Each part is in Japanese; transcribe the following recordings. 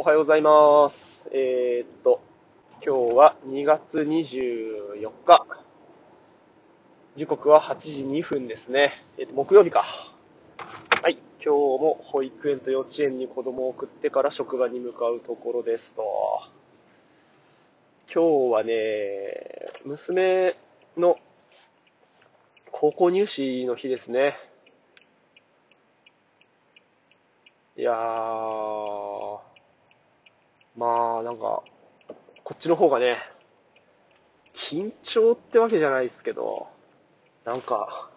おはようございます。えー、っと、今日は2月24日。時刻は8時2分ですね。えー、っと、木曜日か。はい。今日も保育園と幼稚園に子供を送ってから職場に向かうところですと。今日はね、娘の高校入試の日ですね。いやー、まあ、なんか、こっちの方がね、緊張ってわけじゃないですけど、なんか、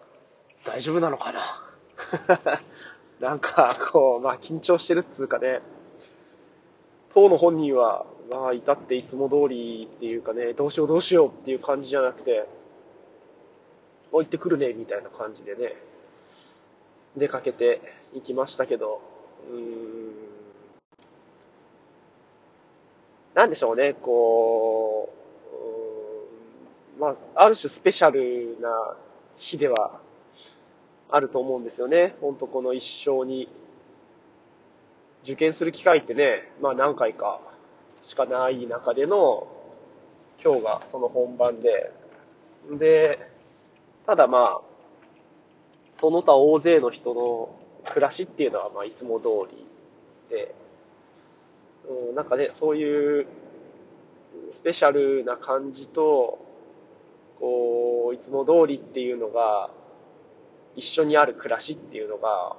大丈夫なのかな？なんか、こう、まあ緊張してるっつうかね、当の本人は、まあ、至っていつも通りっていうかね、どうしようどうしようっていう感じじゃなくて、置いてくるね、みたいな感じでね、出かけて行きましたけど、うーん、なんでしょうね、こう、うまあ、ある種スペシャルな日ではあると思うんですよね。ほんとこの一生に。受験する機会ってね、まあ何回かしかない中での、今日がその本番で、で、ただまあ、その他大勢の人の暮らしっていうのはまあいつも通りで、うん、なんかね、そういうスペシャルな感じと、こう、いつも通りっていうのが、一緒にある暮らしっていうのが、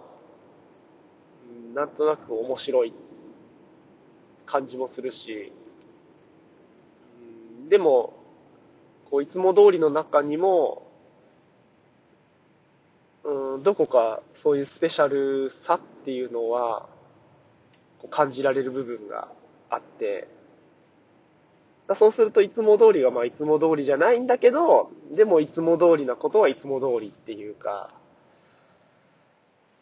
なんとなく面白い感じもするし、うんでも、こう、いつも通りの中にも、うん、どこかそういうスペシャルさっていうのは、感じられる部分があって、だそうするといつも通りがまあいつも通りじゃないんだけど、でもいつも通りなことはいつも通りっていうか、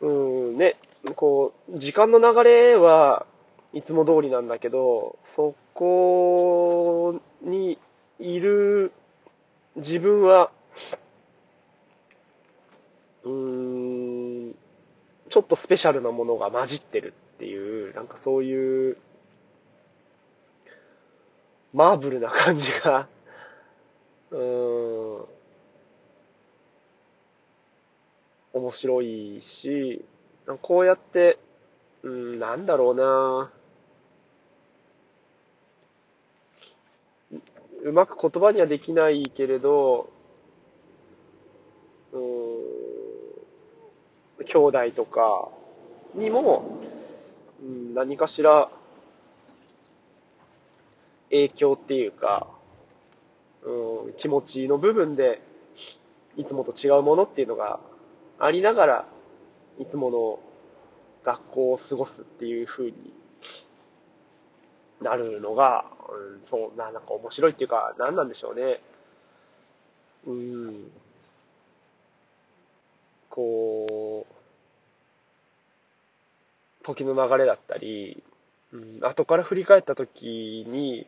うん、ね、こう、時間の流れはいつも通りなんだけど、そこにいる自分は、うーん、ちょっとスペシャルなものが混じってるっていう、なんかそういう、マーブルな感じが、うーん、面白いし、こうやって、うん、なんだろうな。うまく言葉にはできないけれど、うん、兄弟とかにも、何かしら影響っていうか、うん、気持ちの部分で、いつもと違うものっていうのがありながら、いつもの学校を過ごすっていう風になるのが、うん、そうな、なんか面白いっていうか、何なんでしょうね。うん。こう、時の流れだったり、うん、後から振り返った時に、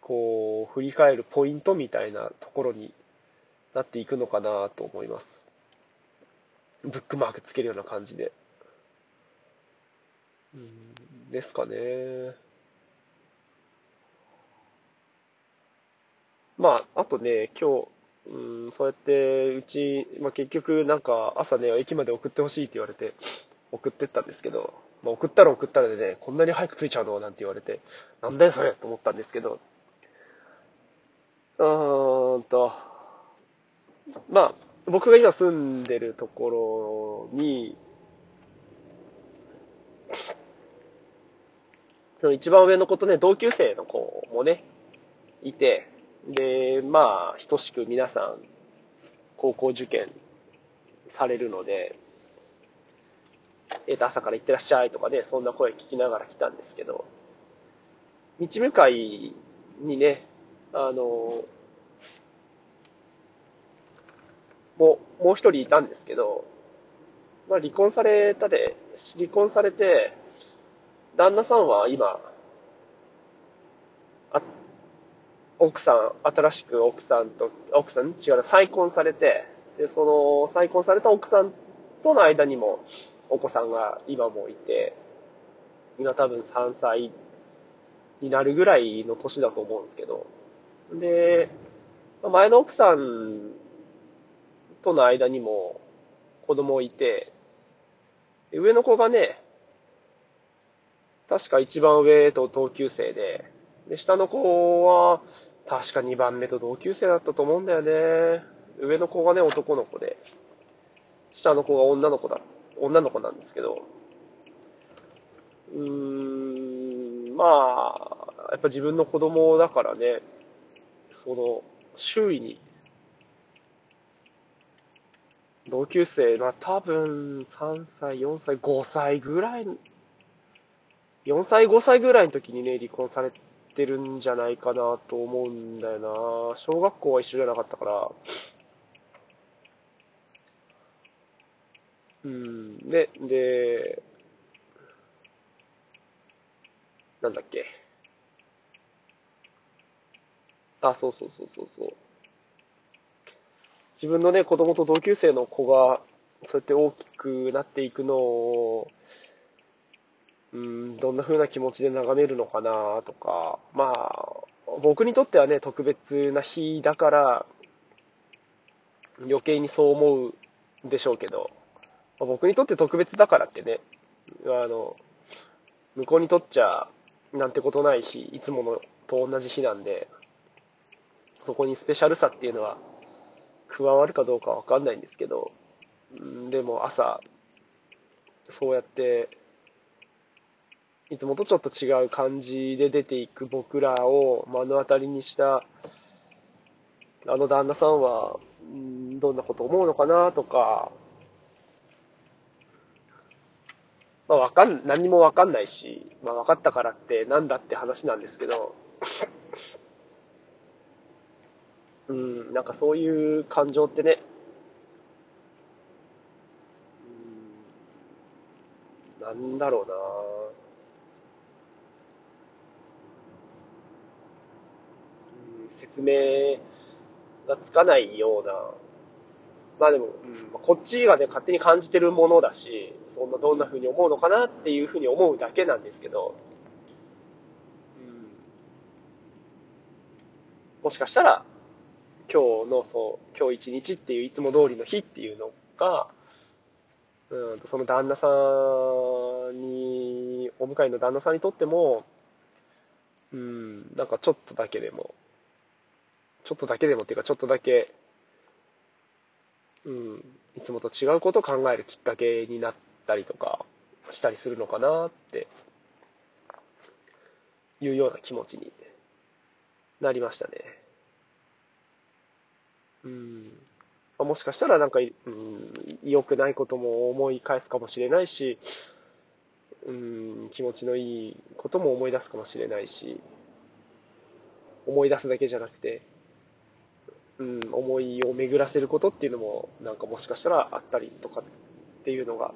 こう、振り返るポイントみたいなところになっていくのかなと思います。ブックマークつけるような感じで。うん、ですかね。まあ、あとね、今日、うん、そうやって、うち、まあ結局なんか朝ね、駅まで送ってほしいって言われて、送ってったんですけど、まあ送ったら送ったらでね、こんなに早く着いちゃうの？なんて言われて、なんだよそれ？と思ったんですけど、うーんと、まあ、僕が今住んでるところに、その一番上の子とね、同級生の子もね、いて、で、まあ、等しく皆さん、高校受験されるので、えっ、と、朝から行ってらっしゃいとかね、そんな声聞きながら来たんですけど、道向かいにね、あの、もう、もう一人いたんですけど、まあ離婚されたで、離婚されて、旦那さんは今、あ、奥さん、新しく奥さんと、奥さん？違うな、再婚されて、で、その、再婚された奥さんとの間にも、お子さんが今もいて、今多分3歳になるぐらいの年だと思うんですけど。で、前の奥さんとの間にも子供いて、上の子がね、確か一番上と同級生で、で、下の子は、確か2番目と同級生だったと思うんだよね。上の子がね、男の子で、下の子が女の子だっ、女の子なんですけど、うーん、まあ、やっぱ自分の子供だからね、その、周囲に、同級生、まあ多分3歳、4歳、5歳ぐらい、4歳、5歳ぐらいの時にね、離婚されてるんじゃないかなと思うんだよな。小学校は一緒じゃなかったから。うん、で、で、なんだっけ。あ、そうそうそうそうそう。自分のね、子供と同級生の子が、そうやって大きくなっていくのを、うん、どんな風な気持ちで眺めるのかなとか、まあ、僕にとってはね、特別な日だから、余計にそう思うでしょうけど、僕にとって特別だからってね、あの、向こうにとっちゃ、なんてことない日、いつものと同じ日なんで、そこにスペシャルさっていうのは加わるかどうかわかんないんですけど、でも朝、そうやっていつもとちょっと違う感じで出ていく僕らを目の当たりにしたあの旦那さんは、どんなこと思うのかなとか、まあわかん、何もわかんないし、まあ分かったからってなんだって話なんですけど、うん、なんかそういう感情ってね、うん、なんだろうな。説明がつかないような、まあでも、うん、こっちがね、勝手に感じてるものだし、そんなどんな風に思うのかなっていう風に思うだけなんですけど、もしかしたら、今日の、そう、今日一日っていういつも通りの日っていうのが、うんその旦那さんに、お迎えの旦那さんにとっても、うん、なんかちょっとだけでも、ちょっとだけでもっていうか、ちょっとだけ、うん、いつもと違うことを考えるきっかけになったりとかしたりするのかなっていうような気持ちになりましたね。うん。もしかしたらなんか、うん、良くないことも思い返すかもしれないし、うん、気持ちのいいことも思い出すかもしれないし、思い出すだけじゃなくて、うん、思いを巡らせることっていうのも、なんかもしかしたらあったりとかっていうのが、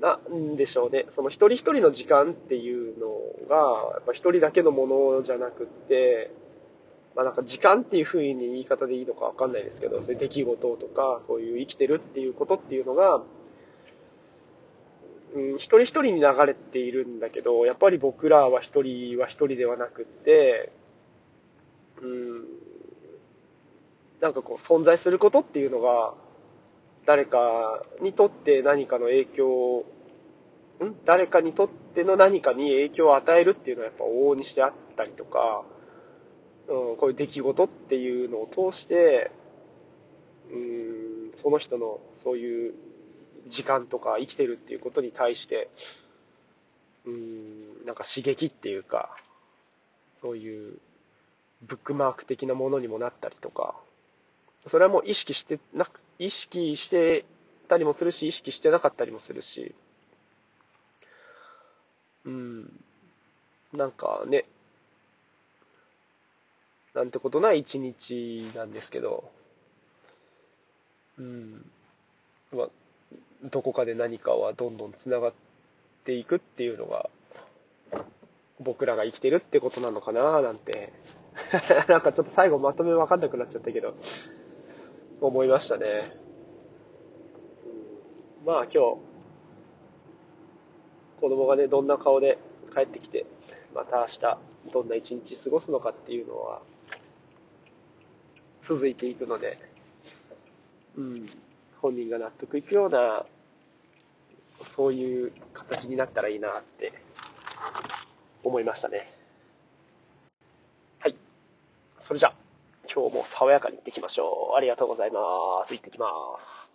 なんでしょうね。その一人一人の時間っていうのが、やっぱ一人だけのものじゃなくって、まあなんか時間っていう風に言い方でいいのかわかんないですけど、そういう出来事とか、そういう生きてるっていうことっていうのが、うん、一人一人に流れているんだけど、やっぱり僕らは一人は一人ではなくって、うん、なんかこう存在することっていうのが、誰かにとって何かの影響、ん？誰かにとっての何かに影響を与えるっていうのはやっぱ往々にしてあったりとか、うん、こういう出来事っていうのを通して、うん、その人のそういう時間とか生きてるっていうことに対して、うん、なんか刺激っていうか、そういうブックマーク的なものにもなったりとか、それはもう意識してなく、意識してたりもするし、意識してなかったりもするし、うん、なんかね、なんてことない一日なんですけど、うん、まあ、どこかで何かはどんどん繋がっていくっていうのが、僕らが生きてるってことなのかななんて。なんかちょっと最後まとめわかんなくなっちゃったけど、思いましたね。まあ今日、子供がね、どんな顔で帰ってきて、また明日、どんな一日過ごすのかっていうのは、続いていくので、うん、本人が納得いくような、そういう形になったらいいなって思いましたね。はい。それじゃあ、今日も爽やかに行ってきましょう。ありがとうございます。行ってきます。